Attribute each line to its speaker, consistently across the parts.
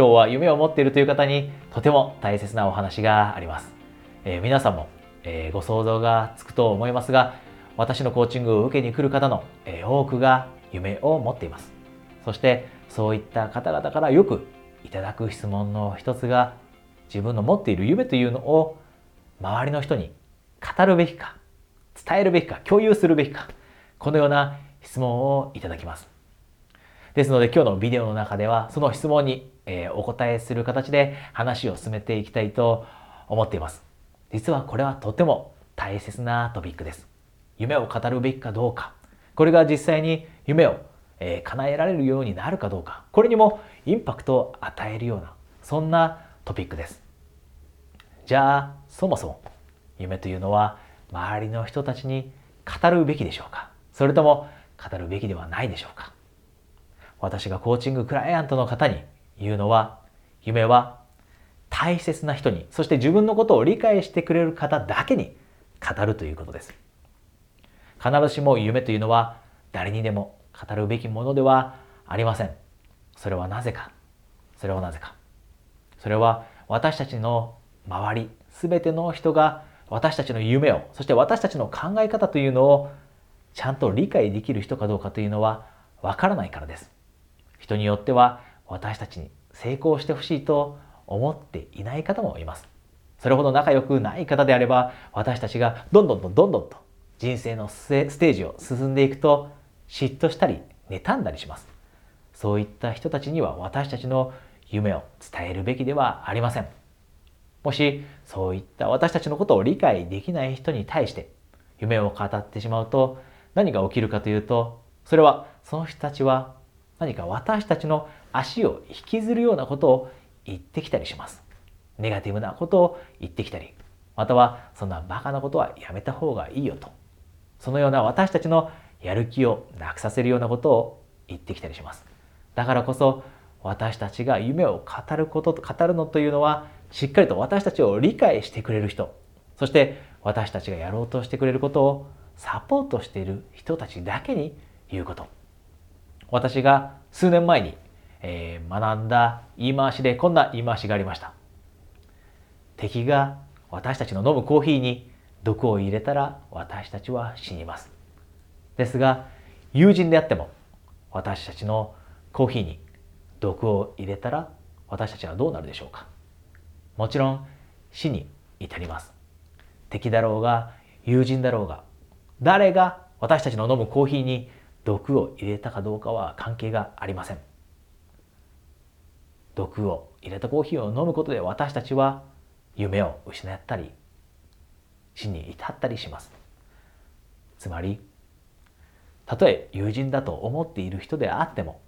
Speaker 1: 今日は夢を持っているという方にとても大切なお話があります。えー、皆さんも、えー、ご想像がつくと思いますが、私のコーチングを受けに来る方の、えー、多くが夢を持っています。そしてそういった方々からよくいただく質問の一つが自分の持っている夢というのを周りの人に語るべきか伝えるべきか共有するべきかこのような質問をいただきます。ですので今日のビデオの中ではその質問に、えお答えする形で話を進めていきたいと思っています。実はこれはとても大切なトピックです。夢を語るべきかどうか。これが実際に夢を、え叶えられるようになるかどうか。これにもインパクトを与えるようなそんなトピックです。じゃあそもそも夢というのは周りの人たちに語るべきでしょうか？それとも語るべきではないでしょうか？私がコーチングクライアントの方に言うのは、夢は大切な人に、そして自分のことを理解してくれる方だけに語るということです。必ずしも夢というのは誰にでも語るべきものではありません。それはなぜか。それはなぜか。それは私たちの周り、すべての人が私たちの夢を、そして私たちの考え方というのをちゃんと理解できる人かどうかというのはわからないからです。人によっては私たちに成功してほしいと思っていない方もいます。それほど仲良くない方であれば私たちがどんどんとどんどんと人生のステージを進んでいくと嫉妬したり妬んだりします。そういった人たちには私たちの夢を伝えるべきではありません。もしそういった私たちのことを理解できない人に対して夢を語ってしまうと何が起きるかというとそれはその人たちは何か私たちの足を引きずるようなことを言ってきたりします。ネガティブなことを言ってきたり、またはそんなバカなことはやめた方がいいよと。そのような私たちのやる気をなくさせるようなことを言ってきたりします。だからこそ私たちが夢を語ることと語るのというのはしっかりと私たちを理解してくれる人、そして私たちがやろうとしてくれることをサポートしている人たちだけに言うこと。私が数年前に、えー、学んだ言い回しでこんな言い回しがありました。敵が私たちの飲むコーヒーに毒を入れたら私たちは死にます。ですが友人であっても私たちのコーヒーに毒を入れたら私たちはどうなるでしょうかもちろん死に至ります。敵だろうが友人だろうが誰が私たちの飲むコーヒーに毒を入れたかどうかは関係がありません。毒を入れたコーヒーを飲むことで私たちは夢を失ったり死に至ったりします。つまりたとえ友人だと思っている人であっても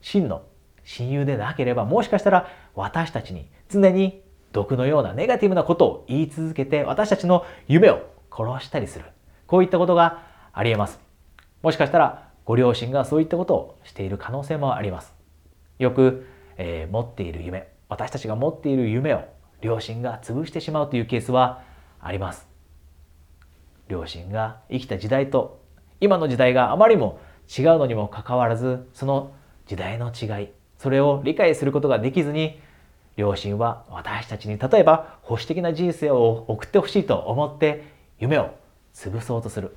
Speaker 1: 真の親友でなければもしかしたら私たちに常に毒のようなネガティブなことを言い続けて私たちの夢を殺したりする。こういったことがありえます。もしかしたらご両親がそういったことをしている可能性もあります。よく、えー、持っている夢、私たちが持っている夢を両親が潰してしまうというケースはあります。両親が生きた時代と今の時代があまりも違うのにもかかわらずその時代の違いそれを理解することができずに両親は私たちに例えば保守的な人生を送ってほしいと思って夢を潰そうとする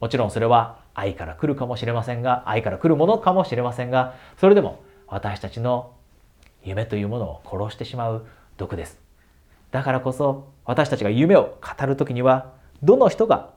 Speaker 1: もちろんそれは愛から来るかもしれませんが、愛から来るものかもしれませんが、それでも私たちの夢というものを殺してしまう毒です。だからこそ私たちが夢を語るときには、どの人が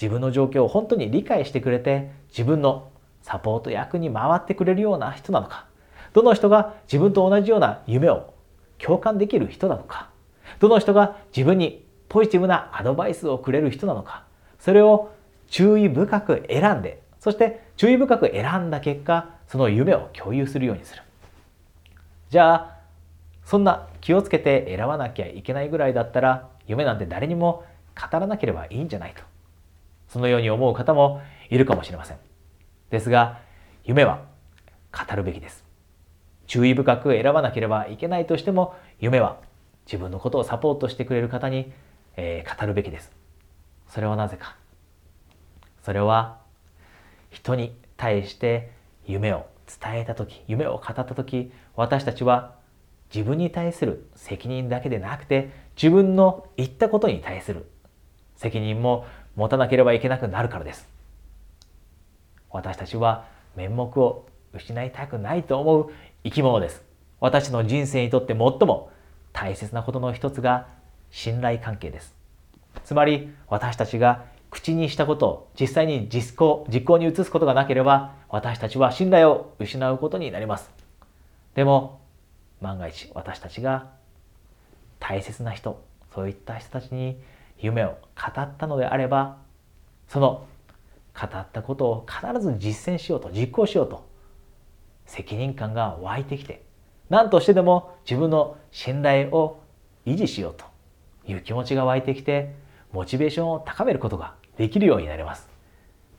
Speaker 1: 自分の状況を本当に理解してくれて、自分のサポート役に回ってくれるような人なのか、どの人が自分と同じような夢を共感できる人なのか、どの人が自分にポジティブなアドバイスをくれる人なのか、それを注意深く選んで、そして注意深く選んだ結果、その夢を共有するようにする。じゃあ、そんな気をつけて選ばなきゃいけないぐらいだったら、夢なんて誰にも語らなければいいんじゃないと。そのように思う方もいるかもしれません。ですが、夢は語るべきです。注意深く選ばなければいけないとしても、夢は自分のことをサポートしてくれる方に、えー、語るべきです。それはなぜか。それは人に対して夢を伝えた時夢を語った時私たちは自分に対する責任だけでなくて自分の言ったことに対する責任も持たなければいけなくなるからです。私たちは面目を失いたくないと思う生き物です。私の人生にとって最も大切なことの一つが信頼関係です。つまり私たちが口にしたことを実際に実行実行に移すことがなければ私たちは信頼を失うことになります。でも万が一私たちが大切な人そういった人たちに夢を語ったのであればその語ったことを必ず実践しようと実行しようと責任感が湧いてきて何としてでも自分の信頼を維持しようという気持ちが湧いてきてモチベーションを高めることができるようになります。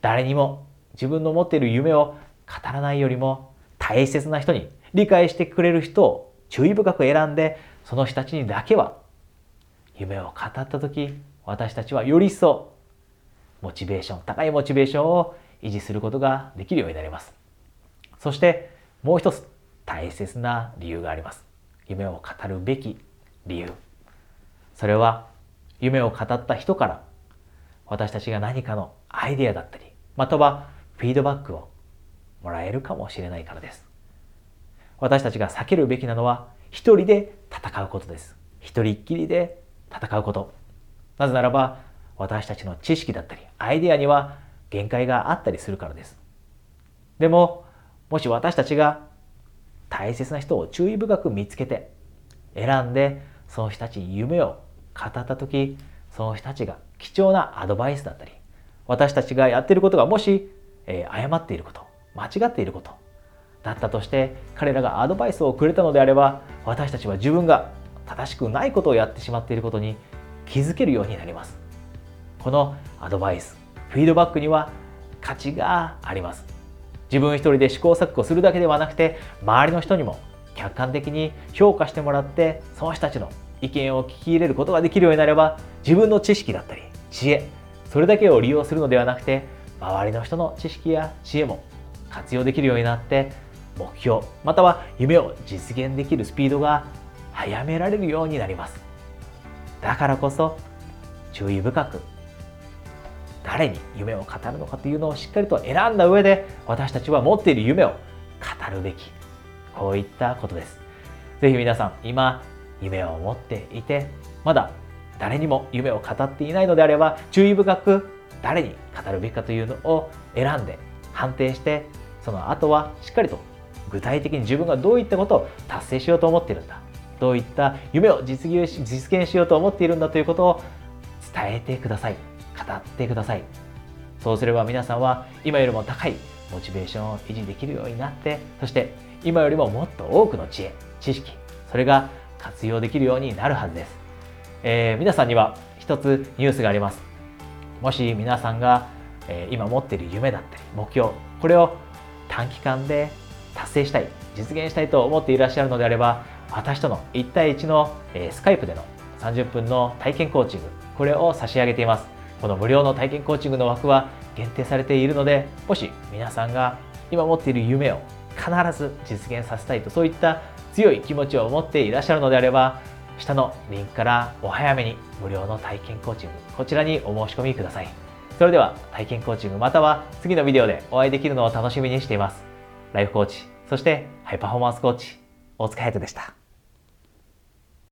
Speaker 1: 誰にも自分の持っている夢を語らないよりも大切な人に理解してくれる人を注意深く選んでその人たちにだけは夢を語った時私たちはより一層モチベーション高いモチベーションを維持することができるようになります。そしてもう一つ大切な理由があります。夢を語るべき理由。それは夢を語った人から私たちが何かのアイデアだったりまたはフィードバックをもらえるかもしれないからです。私たちが避けるべきなのは一人で戦うことです。一人っきりで戦うこと。なぜならば私たちの知識だったりアイデアには限界があったりするからです。でももし私たちが大切な人を注意深く見つけて選んでその人たちに夢を語った時その人たちが貴重なアドバイスだったり私たちがやっていることがもし、えー、誤っていること間違っていることだったとして彼らがアドバイスをくれたのであれば私たちは自分が正しくないことをやってしまっていることに気づけるようになります。このアドバイスフィードバックには価値があります。自分一人で試行錯誤するだけではなくて周りの人にも客観的に評価してもらってその人たちの意見を聞き入れることができるようになれば自分の知識だったり知恵それだけを利用するのではなくて周りの人の知識や知恵も活用できるようになって目標または夢を実現できるスピードが早められるようになります。だからこそ注意深く誰に夢を語るのかというのをしっかりと選んだ上で私たちは持っている夢を語るべきこういったことです。ぜひ皆さん今夢を持っていてまだ誰にも夢を語っていないのであれば注意深く誰に語るべきかというのを選んで判定してその後はしっかりと具体的に自分がどういったことを達成しようと思っているんだどういった夢を実現し実現しようと思っているんだということを伝えてください語ってください。そうすれば皆さんは今よりも高いモチベーションを維持できるようになってそして今よりももっと多くの知恵知識それが活用できるようになるはずです、えー、皆さんには一つニュースがあります。もし皆さんが、えー、今持っている夢だったり目標これを短期間で達成したい実現したいと思っていらっしゃるのであれば私との1対1の、えー、スカイプでの30分の体験コーチングこれを差し上げています。この無料の体験コーチングの枠は限定されているのでもし皆さんが今持っている夢を必ず実現させたいとそういった強い気持ちを持っていらっしゃるのであれば下のリンクからお早めに無料の体験コーチングこちらにお申し込みください。それでは体験コーチングまたは次のビデオでお会いできるのを楽しみにしています。ライフコーチそしてハイパフォーマンスコーチ大塚隼人でした。